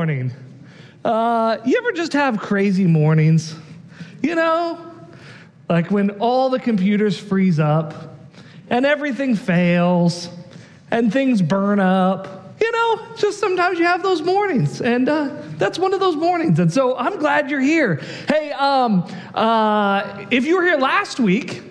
morning. Uh, you ever just have crazy mornings? You know, like when all the computers freeze up and everything fails and things burn up. You know, just sometimes you have those mornings, and uh, that's one of those mornings. And so I'm glad you're here. Hey, um, uh, if you were here last week,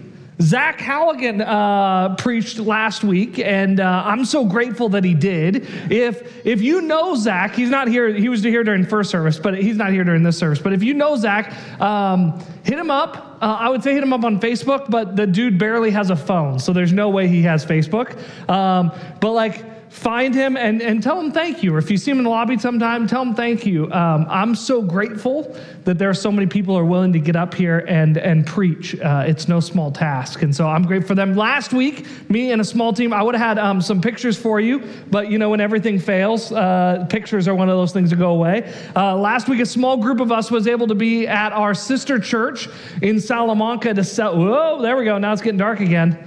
Zach Halligan uh, preached last week, and uh, I'm so grateful that he did. If if you know Zach, he's not here. He was here during first service, but he's not here during this service. But if you know Zach, um, hit him up. Uh, I would say hit him up on Facebook, but the dude barely has a phone, so there's no way he has Facebook. Um, but like find him and, and tell him thank you. Or if you see him in the lobby sometime, tell him thank you. Um, I'm so grateful that there are so many people are willing to get up here and, and preach. Uh, it's no small task. And so I'm grateful for them. Last week, me and a small team, I would have had um, some pictures for you, but you know, when everything fails, uh, pictures are one of those things that go away. Uh, last week, a small group of us was able to be at our sister church in Salamanca to sell. Whoa, there we go. Now it's getting dark again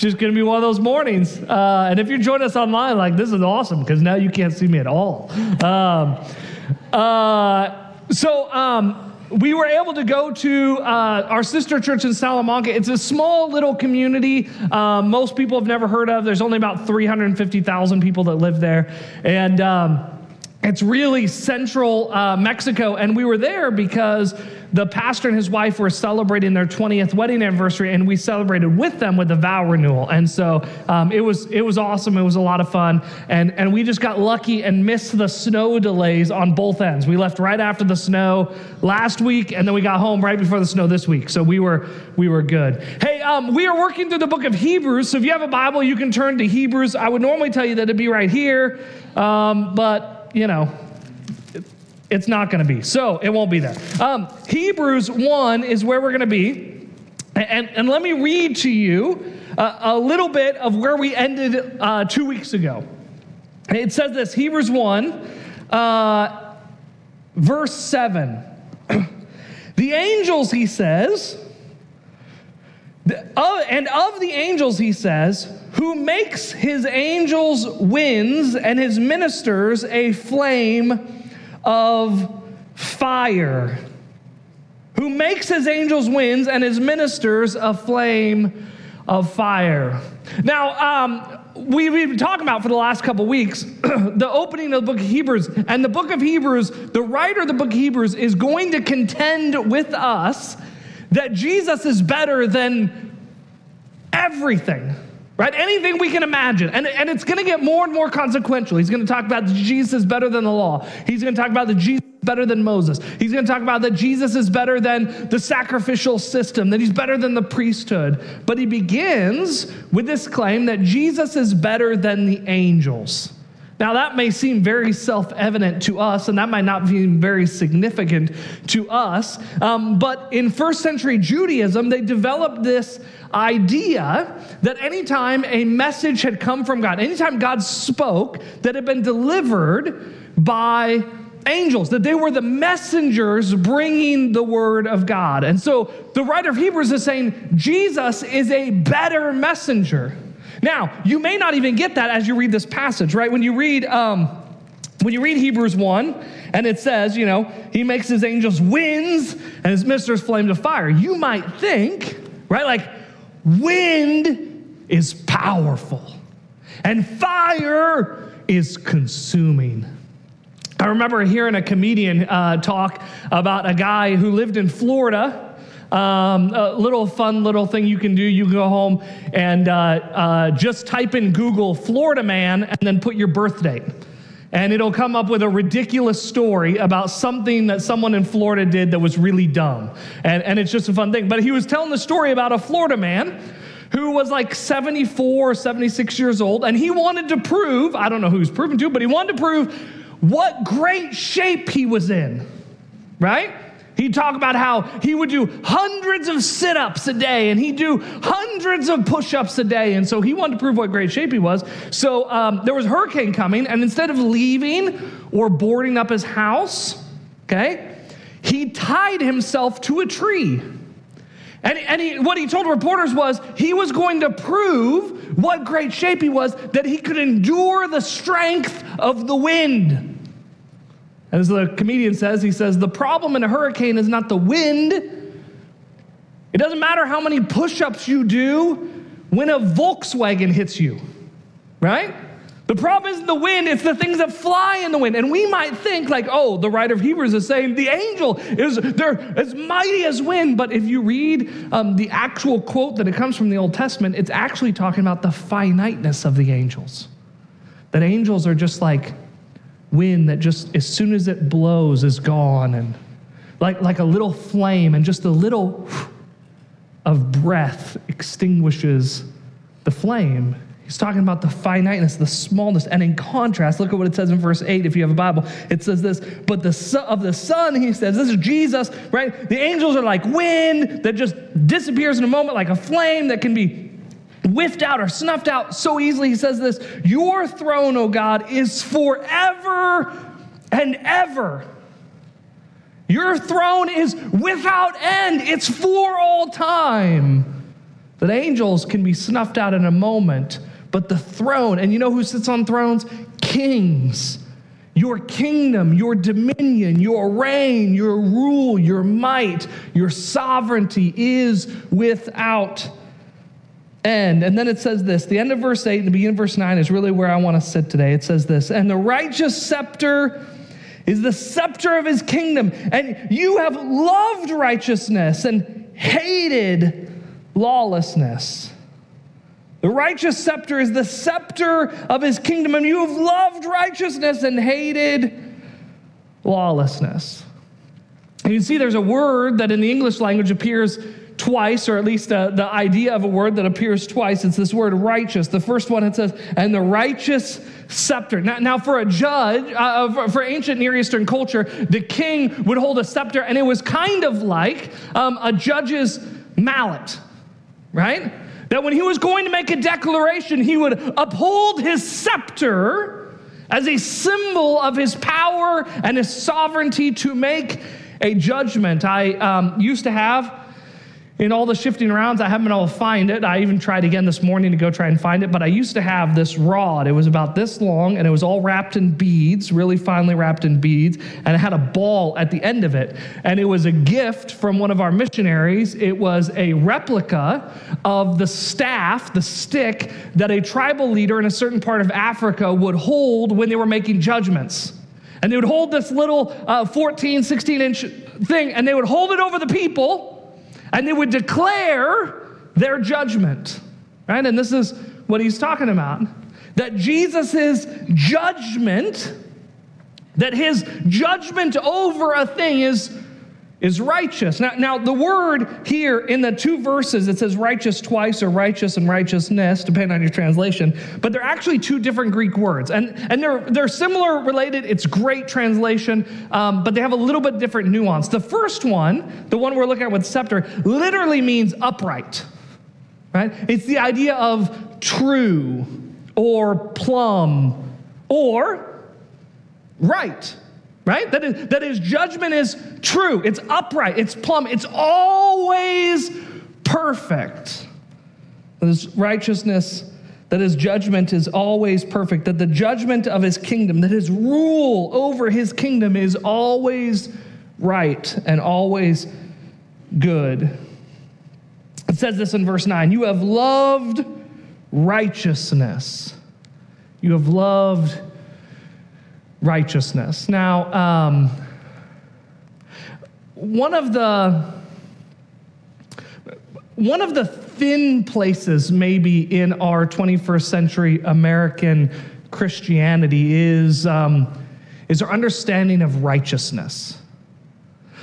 just going to be one of those mornings. Uh, and if you're joining us online, like this is awesome because now you can't see me at all. Um, uh, so um, we were able to go to uh, our sister church in Salamanca. It's a small little community. Um, most people have never heard of. There's only about 350,000 people that live there, and um, it's really central uh, Mexico. And we were there because the pastor and his wife were celebrating their 20th wedding anniversary, and we celebrated with them with a vow renewal. And so um, it was it was awesome. It was a lot of fun, and and we just got lucky and missed the snow delays on both ends. We left right after the snow last week, and then we got home right before the snow this week. So we were we were good. Hey, um, we are working through the book of Hebrews. So if you have a Bible, you can turn to Hebrews. I would normally tell you that it'd be right here, um, but you know it's not going to be. So it won't be there. Um, Hebrews 1 is where we're going to be. And, and let me read to you a, a little bit of where we ended uh, two weeks ago. It says this Hebrews 1, uh, verse 7. the angels, he says, and of the angels, he says, who makes his angels winds and his ministers a flame of fire, who makes his angels winds and his ministers a flame of fire. Now, um, we've been talking about for the last couple weeks the opening of the book of Hebrews. And the book of Hebrews, the writer of the book of Hebrews is going to contend with us that Jesus is better than everything right? Anything we can imagine. And, and it's going to get more and more consequential. He's going to talk about Jesus is better than the law. He's going to talk about that Jesus is better than Moses. He's going to talk about that Jesus is better than the sacrificial system, that he's better than the priesthood. But he begins with this claim that Jesus is better than the angels. Now, that may seem very self evident to us, and that might not be very significant to us. Um, but in first century Judaism, they developed this idea that anytime a message had come from God, anytime God spoke, that had been delivered by angels, that they were the messengers bringing the word of God. And so the writer of Hebrews is saying Jesus is a better messenger. Now, you may not even get that as you read this passage, right? When you read, um, when you read Hebrews 1, and it says, you know, he makes his angels winds and his ministers flames of fire, you might think, right, like wind is powerful and fire is consuming. I remember hearing a comedian uh, talk about a guy who lived in Florida um, a little fun little thing you can do. You can go home and uh, uh, just type in Google Florida man and then put your birth date. And it'll come up with a ridiculous story about something that someone in Florida did that was really dumb. And, and it's just a fun thing. But he was telling the story about a Florida man who was like 74 or 76 years old, and he wanted to prove, I don't know who he's proving to, but he wanted to prove what great shape he was in, right? He'd talk about how he would do hundreds of sit ups a day and he'd do hundreds of push ups a day. And so he wanted to prove what great shape he was. So um, there was a hurricane coming, and instead of leaving or boarding up his house, okay, he tied himself to a tree. And, and he, what he told reporters was he was going to prove what great shape he was that he could endure the strength of the wind. As the comedian says, he says, the problem in a hurricane is not the wind. It doesn't matter how many push ups you do when a Volkswagen hits you, right? The problem isn't the wind, it's the things that fly in the wind. And we might think, like, oh, the writer of Hebrews is saying the angel is they're as mighty as wind. But if you read um, the actual quote that it comes from the Old Testament, it's actually talking about the finiteness of the angels. That angels are just like wind that just as soon as it blows is gone, and like, like a little flame, and just a little of breath extinguishes the flame. He's talking about the finiteness, the smallness. And in contrast, look at what it says in verse 8 if you have a Bible. It says this, but the son of the Son, he says, this is Jesus, right? The angels are like wind that just disappears in a moment, like a flame that can be whiffed out or snuffed out so easily. He says this Your throne, O God, is forever and ever. Your throne is without end, it's for all time. That angels can be snuffed out in a moment but the throne. And you know who sits on thrones? Kings. Your kingdom, your dominion, your reign, your rule, your might, your sovereignty is without end. And then it says this the end of verse 8 and the beginning of verse 9 is really where I want to sit today. It says this And the righteous scepter is the scepter of his kingdom. And you have loved righteousness and hated lawlessness. The righteous scepter is the scepter of his kingdom, and you have loved righteousness and hated lawlessness. And you see there's a word that in the English language appears twice, or at least uh, the idea of a word that appears twice. It's this word righteous. The first one it says, and the righteous scepter. Now, now for a judge, uh, for, for, ancient Near Eastern culture, the king would hold a scepter, and it was kind of like um, a judge's mallet, right? that when he was going to make a declaration, he would uphold his scepter as a symbol of his power and his sovereignty to make a judgment. I um, used to have in all the shifting arounds, I haven't been able to find it. I even tried again this morning to go try and find it, but I used to have this rod. It was about this long and it was all wrapped in beads, really finely wrapped in beads, and it had a ball at the end of it. And it was a gift from one of our missionaries. It was a replica of the staff, the stick that a tribal leader in a certain part of Africa would hold when they were making judgments. And they would hold this little uh, 14, 16 inch thing, and they would hold it over the people and they would declare their judgment, right? And this is what he's talking about that Jesus' judgment, that his judgment over a thing is is righteous. Now, now, the word here in the two verses, it says righteous twice or righteous and righteousness, depending on your translation, but they're actually two different Greek words. And, and they're, they're similar, related. It's great translation, um, but they have a little bit different nuance. The first one, the one we're looking at with scepter, literally means upright, right? It's the idea of true or plumb or right right? That is, that his judgment is true, it's upright, it's plumb, it's always perfect. That his righteousness, that his judgment is always perfect, that the judgment of his kingdom, that his rule over his kingdom is always right and always good. It says this in verse 9 You have loved righteousness. You have loved righteousness. Now, um, one of the one of the thin places maybe in our 21st century American Christianity is um, is our understanding of righteousness.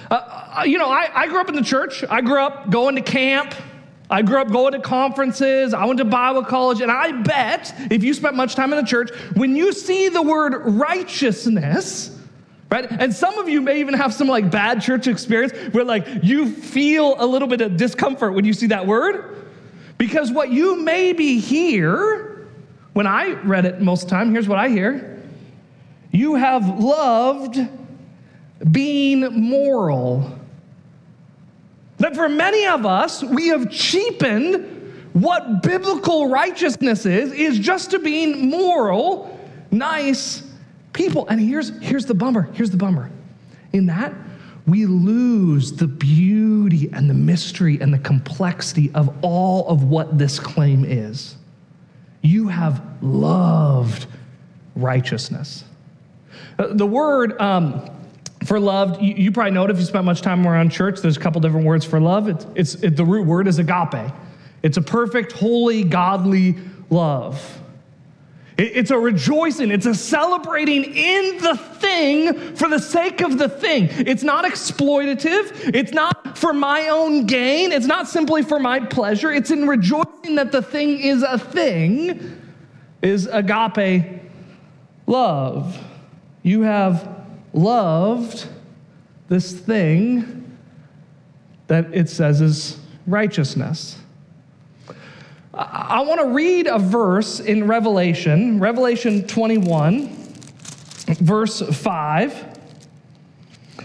Uh, uh you know, I, I grew up in the church. I grew up going to camp. I grew up going to conferences, I went to Bible college, and I bet if you spent much time in the church, when you see the word righteousness, right? And some of you may even have some like bad church experience where like you feel a little bit of discomfort when you see that word. Because what you maybe hear, when I read it most of the time, here's what I hear you have loved being moral. That for many of us, we have cheapened what biblical righteousness is, is just to being moral, nice people. And here's, here's the bummer. Here's the bummer. In that, we lose the beauty and the mystery and the complexity of all of what this claim is. You have loved righteousness. Uh, the word um, for loved, you, you, probably know it if you spent much time around church. There's a couple different words for love. It's, it's it, the root word is agape. It's a perfect, holy, godly love. It's a rejoicing, it's a celebrating in the thing for the sake of the thing. It's not exploitative, it's not for my own gain, it's not simply for my pleasure. It's in rejoicing that the thing is a thing, is agape love. You have loved this thing that it says is righteousness. I want to read a verse in Revelation, Revelation 21, verse 5.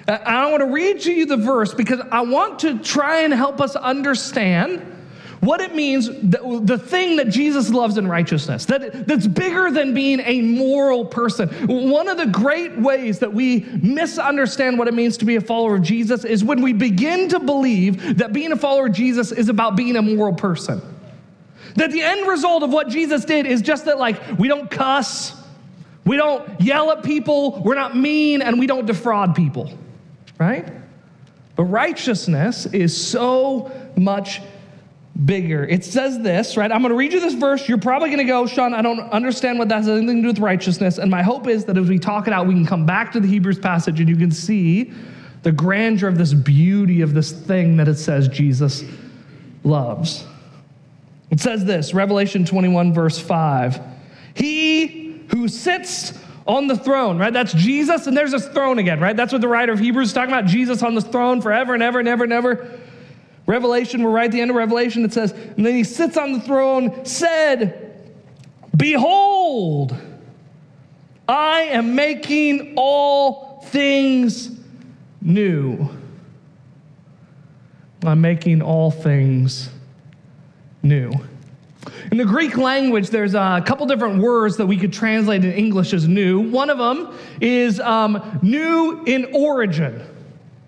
I want to read to you the verse because I want to try and help us understand what it means, the thing that Jesus loves in righteousness, that, that's bigger than being a moral person. One of the great ways that we misunderstand what it means to be a follower of Jesus is when we begin to believe that being a follower of Jesus is about being a moral person. That the end result of what Jesus did is just that, like, we don't cuss, we don't yell at people, we're not mean, and we don't defraud people, right? But righteousness is so much bigger. It says this, right? I'm going to read you this verse. You're probably going to go, Sean, I don't understand what that has anything to do with righteousness. And my hope is that as we talk it out, we can come back to the Hebrews passage and you can see the grandeur of this beauty of this thing that it says Jesus loves. It says this Revelation 21, verse 5. He who sits on the throne, right? That's Jesus, and there's his throne again, right? That's what the writer of Hebrews is talking about Jesus on the throne forever and ever and ever and ever. Revelation, we're right at the end of Revelation, it says, and then he sits on the throne, said, Behold, I am making all things new. I'm making all things new. In the Greek language, there's a couple different words that we could translate in English as new. One of them is um, new in origin,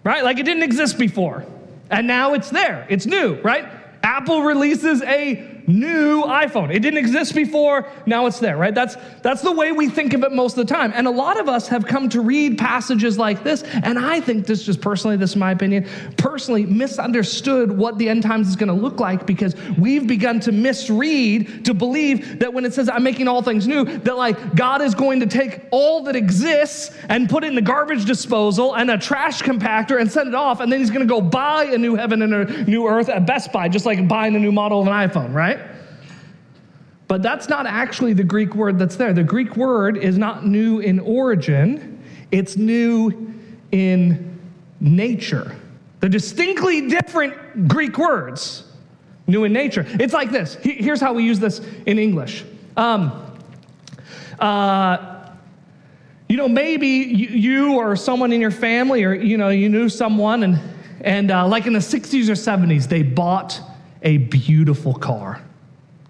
right? Like it didn't exist before, and now it's there. It's new, right? Apple releases a new iPhone. It didn't exist before, now it's there, right? That's, that's the way we think of it most of the time. And a lot of us have come to read passages like this, and I think this just personally, this is my opinion, personally misunderstood what the end times is going to look like because we've begun to misread to believe that when it says, I'm making all things new, that like God is going to take all that exists and put it in the garbage disposal and a trash compactor and send it off, and then he's going to go buy a new heaven and a new earth at Best Buy, just like buying a new model of an iPhone, right? But that's not actually the Greek word that's there. The Greek word is not new in origin, it's new in nature. They're distinctly different Greek words, new in nature. It's like this. Here's how we use this in English. Um, uh, you know, maybe you or someone in your family, or you know, you knew someone, and and uh, like in the 60s or 70s, they bought a beautiful car.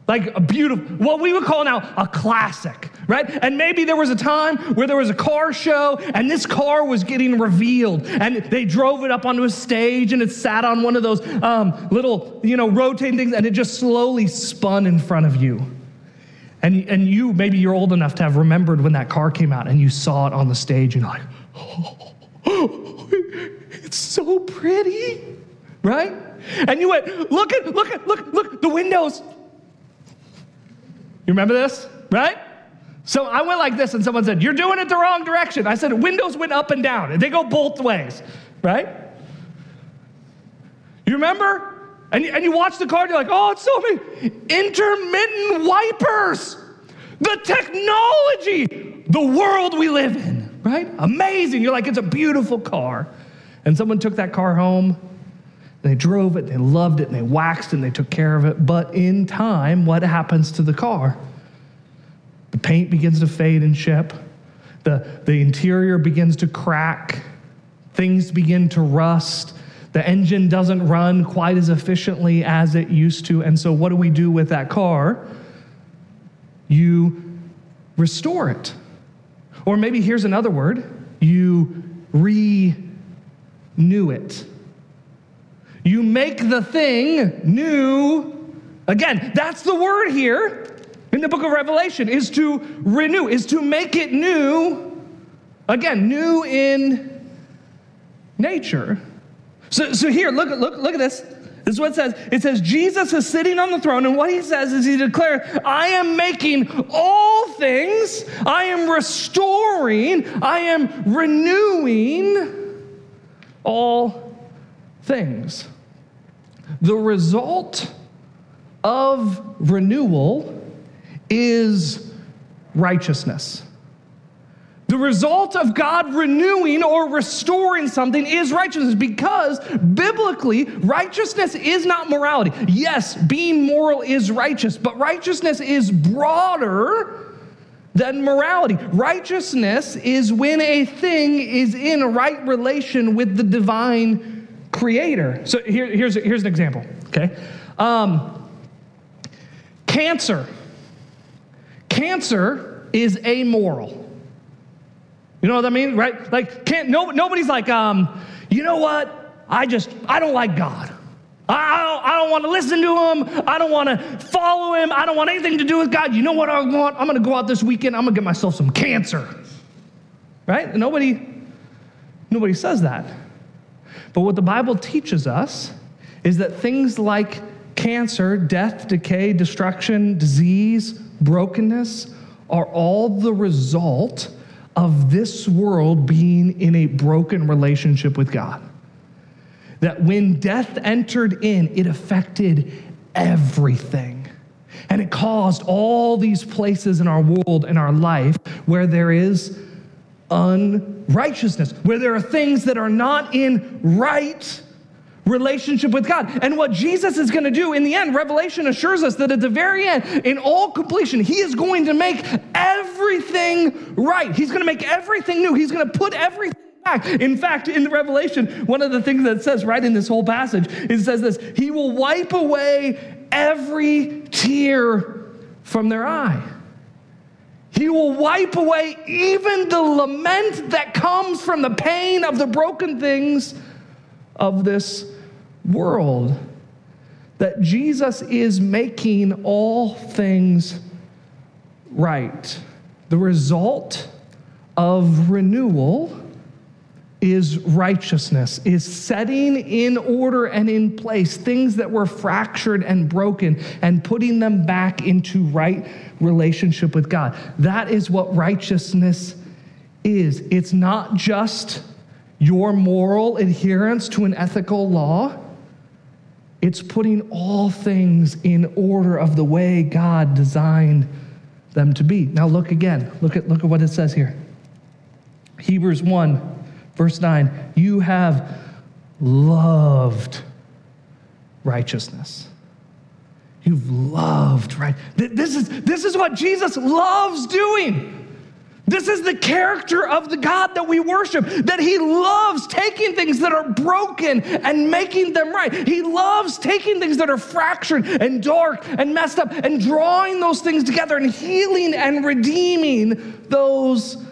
Like a beautiful, what we would call now a classic, right? And maybe there was a time where there was a car show and this car was getting revealed and they drove it up onto a stage and it sat on one of those um, little, you know, rotating things and it just slowly spun in front of you. And, and you, maybe you're old enough to have remembered when that car came out and you saw it on the stage and you're like, oh, oh it's so pretty, right? And you went, look at, look at, look, look, the windows. You remember this, right? So I went like this, and someone said, You're doing it the wrong direction. I said, Windows went up and down, and they go both ways, right? You remember? And, and you watch the car, and you're like, Oh, it's so many Intermittent wipers, the technology, the world we live in, right? Amazing. You're like, It's a beautiful car. And someone took that car home, they drove it, they loved it, and they waxed and they took care of it. But in time, what happens to the car? The paint begins to fade and chip, the, the interior begins to crack, things begin to rust, The engine doesn't run quite as efficiently as it used to. And so, what do we do with that car? You restore it. Or maybe here's another word you renew it. You make the thing new again. That's the word here in the book of Revelation is to renew, is to make it new. Again, new in nature. So, so here, look, look, look at this. This is what it says. It says, Jesus is sitting on the throne, and what he says is he declares, I am making all things, I am restoring, I am renewing all things. The result of renewal is righteousness. The result of God renewing or restoring something is righteousness because biblically, righteousness is not morality. Yes, being moral is righteous, but righteousness is broader than morality. Righteousness is when a thing is in right relation with the divine creator. So here, here's, here's an example, okay? Um, cancer. Cancer is amoral. You know what I mean? Right? Like, can't, no, nobody's like, um, you know what? I just, I don't like God. I, don't, I don't want to listen to him. I don't want to follow him. I don't want anything to do with God. You know what I want? I'm going to go out this weekend. I'm going to get myself some cancer. Right? nobody, nobody says that. But what the Bible teaches us is that things like cancer, death, decay, destruction, disease, brokenness are all the result of this world being in a broken relationship with God. That when death entered in, it affected everything. And it caused all these places in our world and our life where there is unrighteousness, where there are things that are not in right relationship with God. And what Jesus is going to do in the end, Revelation assures us that at the very end, in all completion, He is going to make everything right. He's going to make everything new. He's going to put everything back. In fact, in the Revelation, one of the things that says right in this whole passage, it says this He will wipe away every tear from their eye. He will wipe away even the lament that comes from the pain of the broken things of this world that Jesus is making all things right. The result of renewal is righteousness, is setting in order and in place things that were fractured and broken and putting them back into right relationship with God. That is what righteousness is. It's not just your moral adherence to an ethical law. It's putting all things in order of the way God designed them to be. Now look again. Look at look at what it says here. Hebrews 1 verse 9. You have loved righteousness. You've loved right. This is this is what Jesus loves doing. This is the character of the God that we worship, that He loves taking things that are broken and making them right. He loves taking things that are fractured and dark and messed up and drawing those things together and healing and redeeming those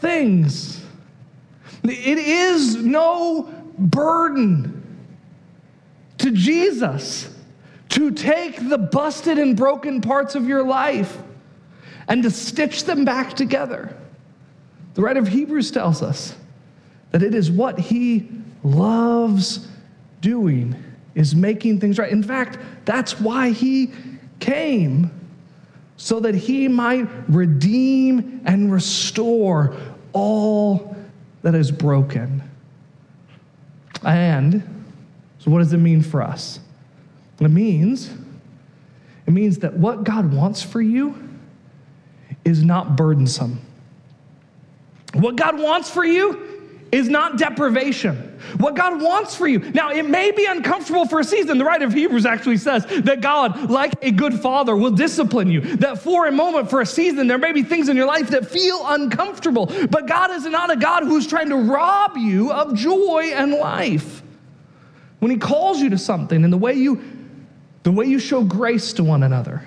things. It is no burden to Jesus to take the busted and broken parts of your life and to stitch them back together. The writer of Hebrews tells us that it is what he loves doing is making things right. In fact, that's why he came so that he might redeem and restore all that is broken. And so what does it mean for us? It means it means that what God wants for you is not burdensome. What God wants for you is not deprivation. What God wants for you. Now, it may be uncomfortable for a season. The writer of Hebrews actually says that God, like a good father, will discipline you. That for a moment, for a season, there may be things in your life that feel uncomfortable. But God is not a God who's trying to rob you of joy and life. when he calls you to something and the way you the way you show grace to one another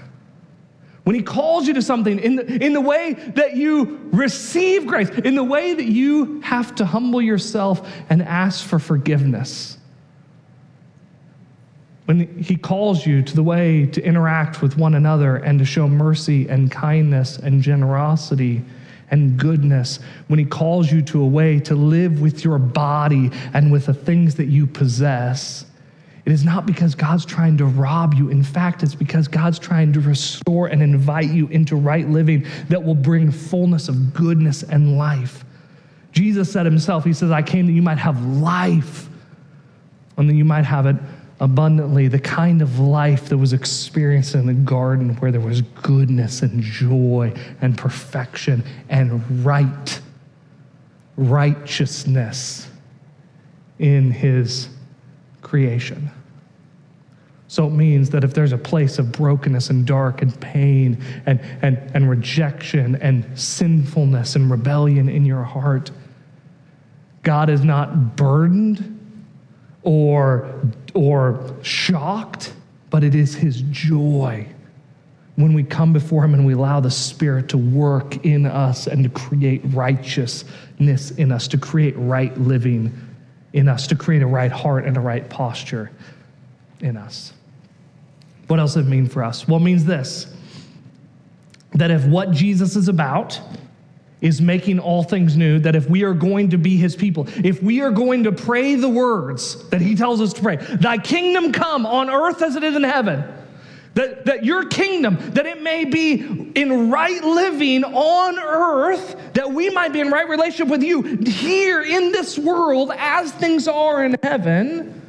when he calls you to something in the, in the way that you receive grace in the way that you have to humble yourself and ask for forgiveness. When he calls you to the way to interact with one another and to show mercy and kindness and generosity and goodness, when he calls you to a way to live with your body and with the things that you possess, it is not because God's trying to rob you. In fact, it's because God's trying to restore and invite you into right living that will bring fullness of goodness and life. Jesus said himself, He says, I came that you might have life and that you might have it abundantly the kind of life that was experienced in the garden where there was goodness and joy and perfection and right righteousness in his creation. So it means that if there's a place of brokenness and dark and pain and, and, and rejection and sinfulness and rebellion in your heart, God is not burdened or, or shocked, but it is his joy when we come before him and we allow the Spirit to work in us and to create righteousness in us, to create right living in us, to create a right heart and a right posture in us. What else does it mean for us? Well, it means this that if what Jesus is about is making all things new, that if we are going to be his people, if we are going to pray the words that he tells us to pray, thy kingdom come on earth as it is in heaven, that, that your kingdom, that it may be in right living on earth, that we might be in right relationship with you here in this world as things are in heaven,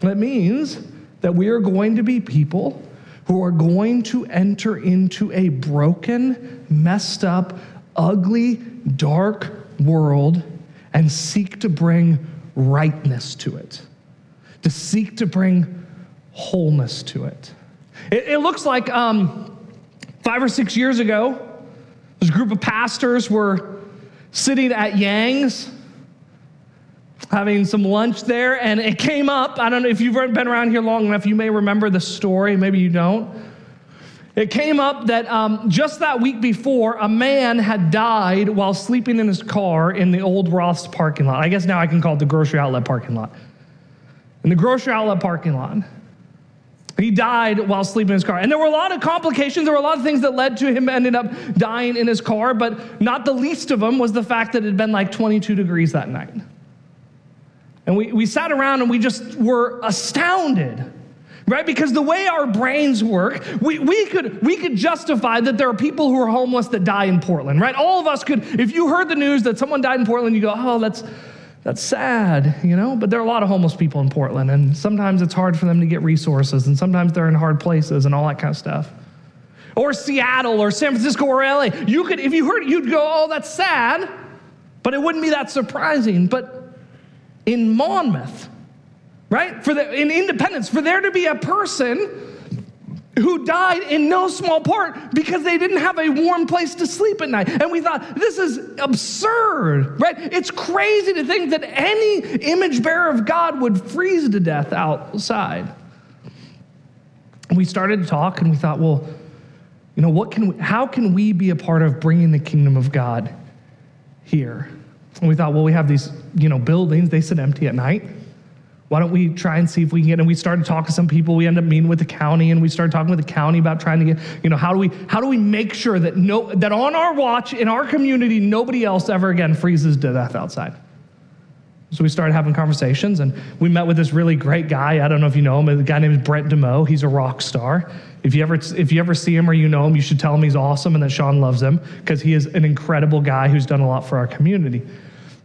that means that we are going to be people who are going to enter into a broken, messed up, ugly, dark world and seek to bring rightness to it, to seek to bring wholeness to it. It, it looks like um, five or six years ago, this group of pastors were sitting at Yang's having some lunch there, and it came up. I don't know if you've been around here long enough, you may remember the story, maybe you don't. It came up that um, just that week before, a man had died while sleeping in his car in the old Roth's parking lot. I guess now I can call it the grocery outlet parking lot. In the grocery outlet parking lot. He died while sleeping in his car. And there were a lot of complications. There were a lot of things that led to him ending up dying in his car, but not the least of them was the fact that it had been like 22 degrees that night. And we, we sat around and we just were astounded right? Because the way our brains work, we, we, could, we could justify that there are people who are homeless that die in Portland, right? All of us could, if you heard the news that someone died in Portland, you go, oh, that's, that's sad, you know? But there are a lot of homeless people in Portland, and sometimes it's hard for them to get resources, and sometimes they're in hard places and all that kind of stuff. Or Seattle or San Francisco or LA. You could, if you heard it, you'd go, oh, that's sad, but it wouldn't be that surprising. But in Monmouth, right? For the, in independence, for there to be a person who died in no small part because they didn't have a warm place to sleep at night. And we thought, this is absurd, right? It's crazy to think that any image bearer of God would freeze to death outside. We started to talk and we thought, well, you know, what can we, how can we be a part of bringing the kingdom of God here? And we thought, well, we have these, you know, buildings, they sit empty at night. Why don't we try and see if we can get? And we started talking to some people. We ended up meeting with the county, and we started talking with the county about trying to get, you know, how do we how do we make sure that no that on our watch in our community nobody else ever again freezes to death outside. So we started having conversations, and we met with this really great guy. I don't know if you know him. A guy named Brent DeMoe. He's a rock star. If you ever if you ever see him or you know him, you should tell him he's awesome and that Sean loves him because he is an incredible guy who's done a lot for our community.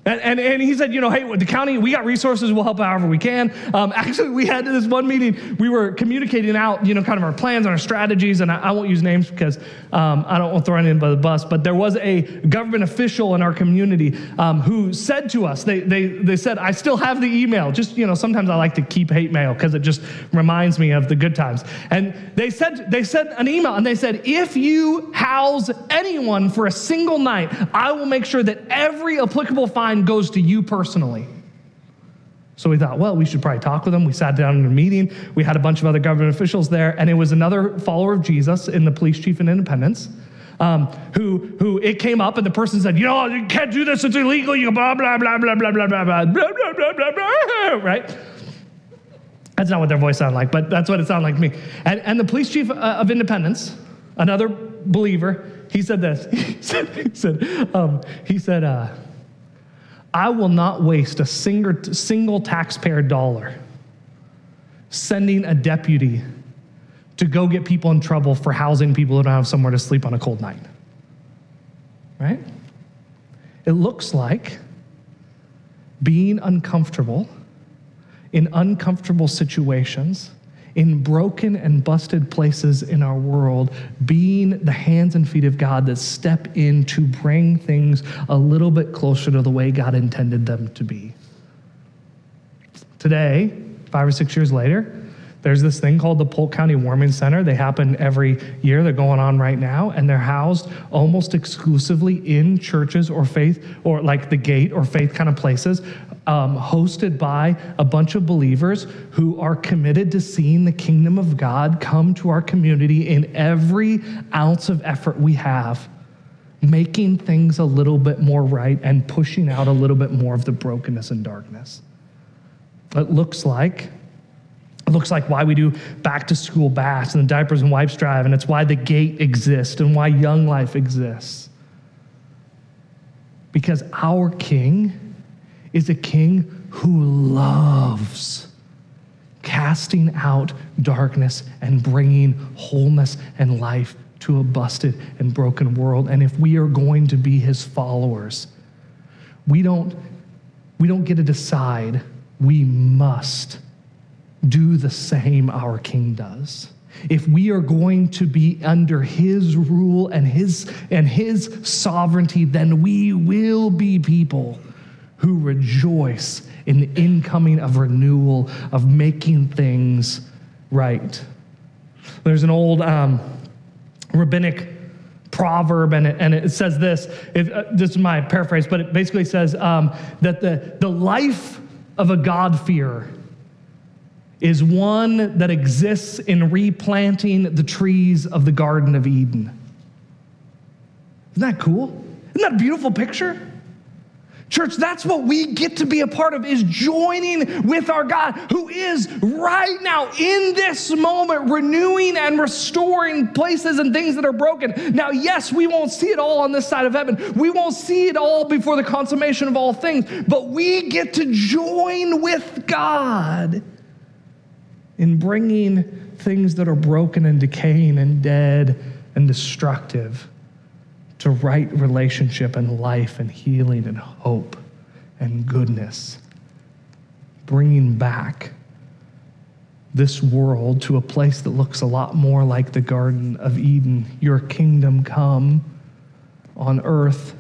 And, and, and, he said, you know, hey, the county, we got resources, we'll help however we can. Um, actually, we had this one meeting, we were communicating out, you know, kind of our plans and our strategies, and I, I won't use names because um, I don't want to throw anyone by the bus, but there was a government official in our community um, who said to us, they, they, they said, I still have the email. Just, you know, sometimes I like to keep hate mail because it just reminds me of the good times. And they said, they sent an email and they said, if you house anyone for a single night, I will make sure that every applicable fine goes to you personally. So we thought, well, we should probably talk with him. We sat down in a meeting. We had a bunch of other government officials there, and it was another follower of Jesus in the police chief in Independence. Um, who, who it came up and the person said, you know, you can't do this, it's illegal, you blah, blah, blah, blah, blah, blah, blah, blah, blah, blah, blah, blah, blah, right? That's not what their voice sounded like, but that's what it sounded like to me. And, and the police chief of Independence, another believer, he said this. He said, he said, um, he said uh, I will not waste a single, single taxpayer dollar sending a deputy to go get people in trouble for housing people who don't have somewhere to sleep on a cold night. Right? It looks like being uncomfortable in uncomfortable situations, in broken and busted places in our world, being the hands and feet of God that step in to bring things a little bit closer to the way God intended them to be. Today, five or six years later, there's this thing called the Polk County Warming Center. They happen every year. They're going on right now, and they're housed almost exclusively in churches or faith, or like the gate or faith kind of places, um, hosted by a bunch of believers who are committed to seeing the kingdom of God come to our community in every ounce of effort we have, making things a little bit more right and pushing out a little bit more of the brokenness and darkness. It looks like it looks like why we do back to school baths and the diapers and wipes drive, and it's why the gate exists and why Young Life exists. Because our King is a King who loves casting out darkness and bringing wholeness and life to a busted and broken world. And if we are going to be his followers, we don't, we don't get to decide, we must do the same our King does. If we are going to be under his rule and his, and his sovereignty, then we will be people who rejoice in the incoming of renewal, of making things right. There's an old um, rabbinic proverb, and it, and it says this. It, uh, this is my paraphrase, but it basically says um, that the, the life of a God-fearer is one that exists in replanting the trees of the Garden of Eden. Isn't that cool? Isn't that a beautiful picture? Church, that's what we get to be a part of is joining with our God who is right now in this moment renewing and restoring places and things that are broken. Now, yes, we won't see it all on this side of heaven. We won't see it all before the consummation of all things, but we get to join with God in bringing things that are broken and decaying and dead and destructive to right relationship and life and healing and hope and goodness. Bringing back this world to a place that looks a lot more like the Garden of Eden. Your kingdom come on earth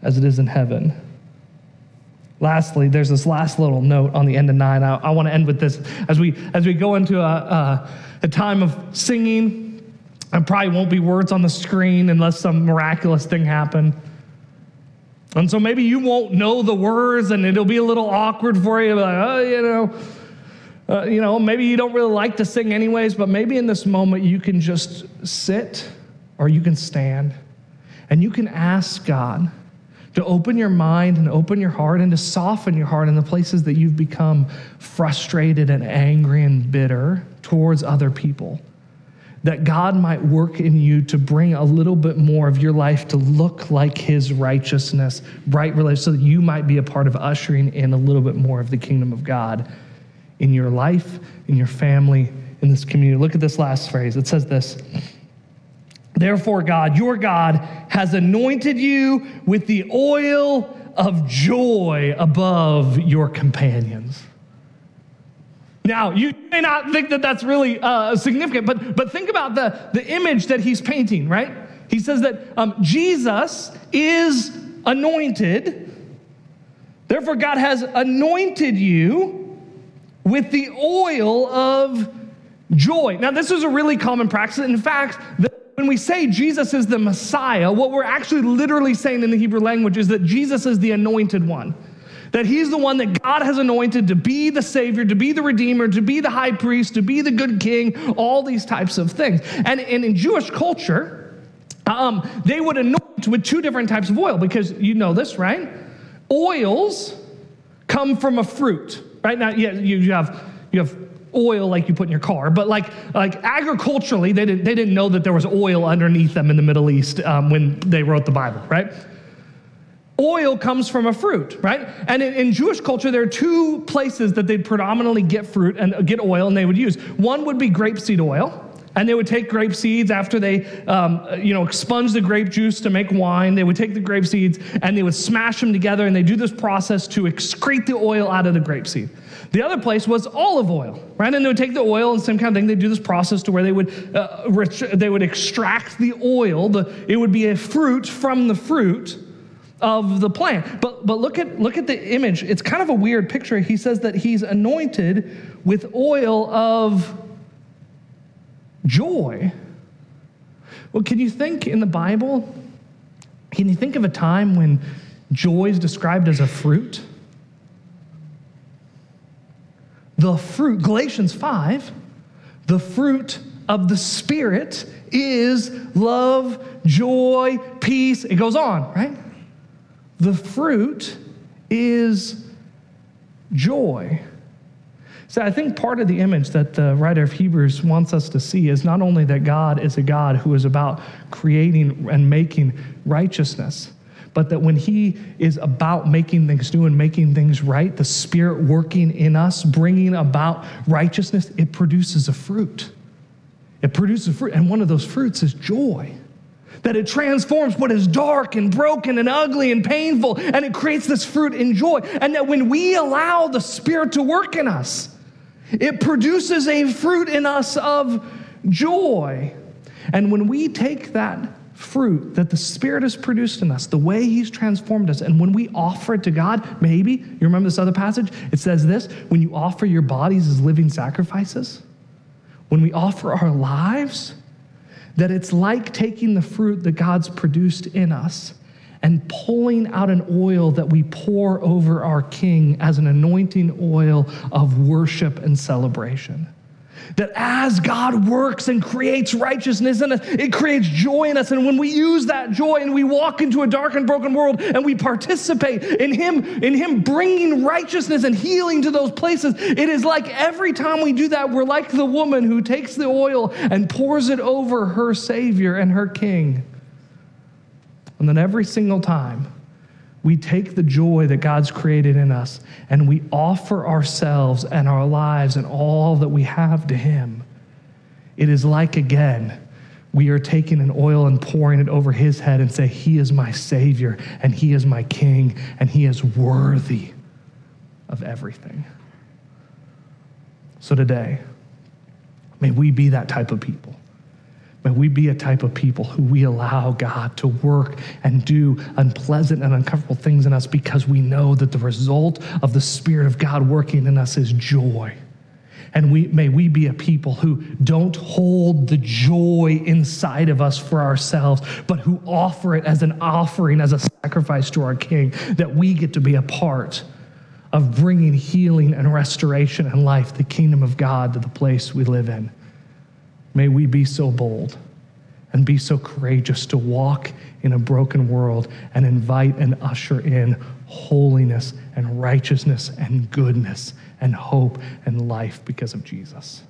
as it is in heaven. Lastly, there's this last little note on the end of nine. I, I want to end with this as we as we go into a, a, a time of singing. And probably won't be words on the screen unless some miraculous thing happen. And so maybe you won't know the words, and it'll be a little awkward for you. Like, oh, you know, uh, you know, maybe you don't really like to sing anyways. But maybe in this moment you can just sit, or you can stand, and you can ask God to open your mind and open your heart and to soften your heart in the places that you've become frustrated and angry and bitter towards other people. That God might work in you to bring a little bit more of your life to look like His righteousness, right relationship, so that you might be a part of ushering in a little bit more of the kingdom of God in your life, in your family, in this community. Look at this last phrase. It says this Therefore, God, your God, has anointed you with the oil of joy above your companions. Now, you may not think that that's really uh, significant, but, but think about the, the image that he's painting, right? He says that um, Jesus is anointed. Therefore, God has anointed you with the oil of joy. Now, this is a really common practice. In fact, when we say Jesus is the Messiah, what we're actually literally saying in the Hebrew language is that Jesus is the anointed one. That he's the one that God has anointed to be the Savior, to be the Redeemer, to be the high priest, to be the good king, all these types of things. And, and in Jewish culture, um, they would anoint with two different types of oil because you know this, right? Oils come from a fruit, right? Now, yeah, you, you have you have oil like you put in your car, but like like agriculturally, they didn't they didn't know that there was oil underneath them in the Middle East um, when they wrote the Bible, right? Oil comes from a fruit, right? And in, in, Jewish culture, there are two places that they'd predominantly get fruit and get oil, and they would use. One would be grapeseed oil, and they would take grape seeds after they, um, you know, expunge the grape juice to make wine. They would take the grape seeds and they would smash them together, and they do this process to excrete the oil out of the grape seed. The other place was olive oil, right? And they would take the oil and same kind of thing. They do this process to where they would uh, they would extract the oil. The, it would be a fruit from the fruit of the plant. But but look at look at the image. It's kind of a weird picture. He says that he's anointed with oil of joy. Well, can you think in the Bible? Can you think of a time when joy is described as a fruit? The fruit, Galatians 5, the fruit of the Spirit is love, joy, peace. It goes on, right? The fruit is joy. So I think part of the image that the writer of Hebrews wants us to see is not only that God is a God who is about creating and making righteousness, but that when He is about making things new and making things right, the Spirit working in us, bringing about righteousness, it produces a fruit. It produces fruit, and one of those fruits is joy that it transforms what is dark and broken and ugly and painful, and it creates this fruit in joy. And that when we allow the Spirit to work in us, it produces a fruit in us of joy. And when we take that fruit that the Spirit has produced in us, the way He's transformed us, and when we offer it to God, maybe, you remember this other passage? It says this when you offer your bodies as living sacrifices, when we offer our lives, that it's like taking the fruit that God's produced in us and pulling out an oil that we pour over our King as an anointing oil of worship and celebration. That as God works and creates righteousness in us, it creates joy in us. And when we use that joy and we walk into a dark and broken world and we participate in Him, in Him bringing righteousness and healing to those places, it is like every time we do that, we're like the woman who takes the oil and pours it over her Savior and her King. And then every single time, we take the joy that God's created in us and we offer ourselves and our lives and all that we have to Him. It is like, again, we are taking an oil and pouring it over His head and say, He is my Savior and He is my King and He is worthy of everything. So today, may we be that type of people. May we be a type of people who we allow God to work and do unpleasant and uncomfortable things in us because we know that the result of the Spirit of God working in us is joy. And we, may we be a people who don't hold the joy inside of us for ourselves, but who offer it as an offering, as a sacrifice to our King, that we get to be a part of bringing healing and restoration and life, the kingdom of God, to the place we live in. May we be so bold and be so courageous to walk in a broken world and invite and usher in holiness and righteousness and goodness and hope and life because of Jesus.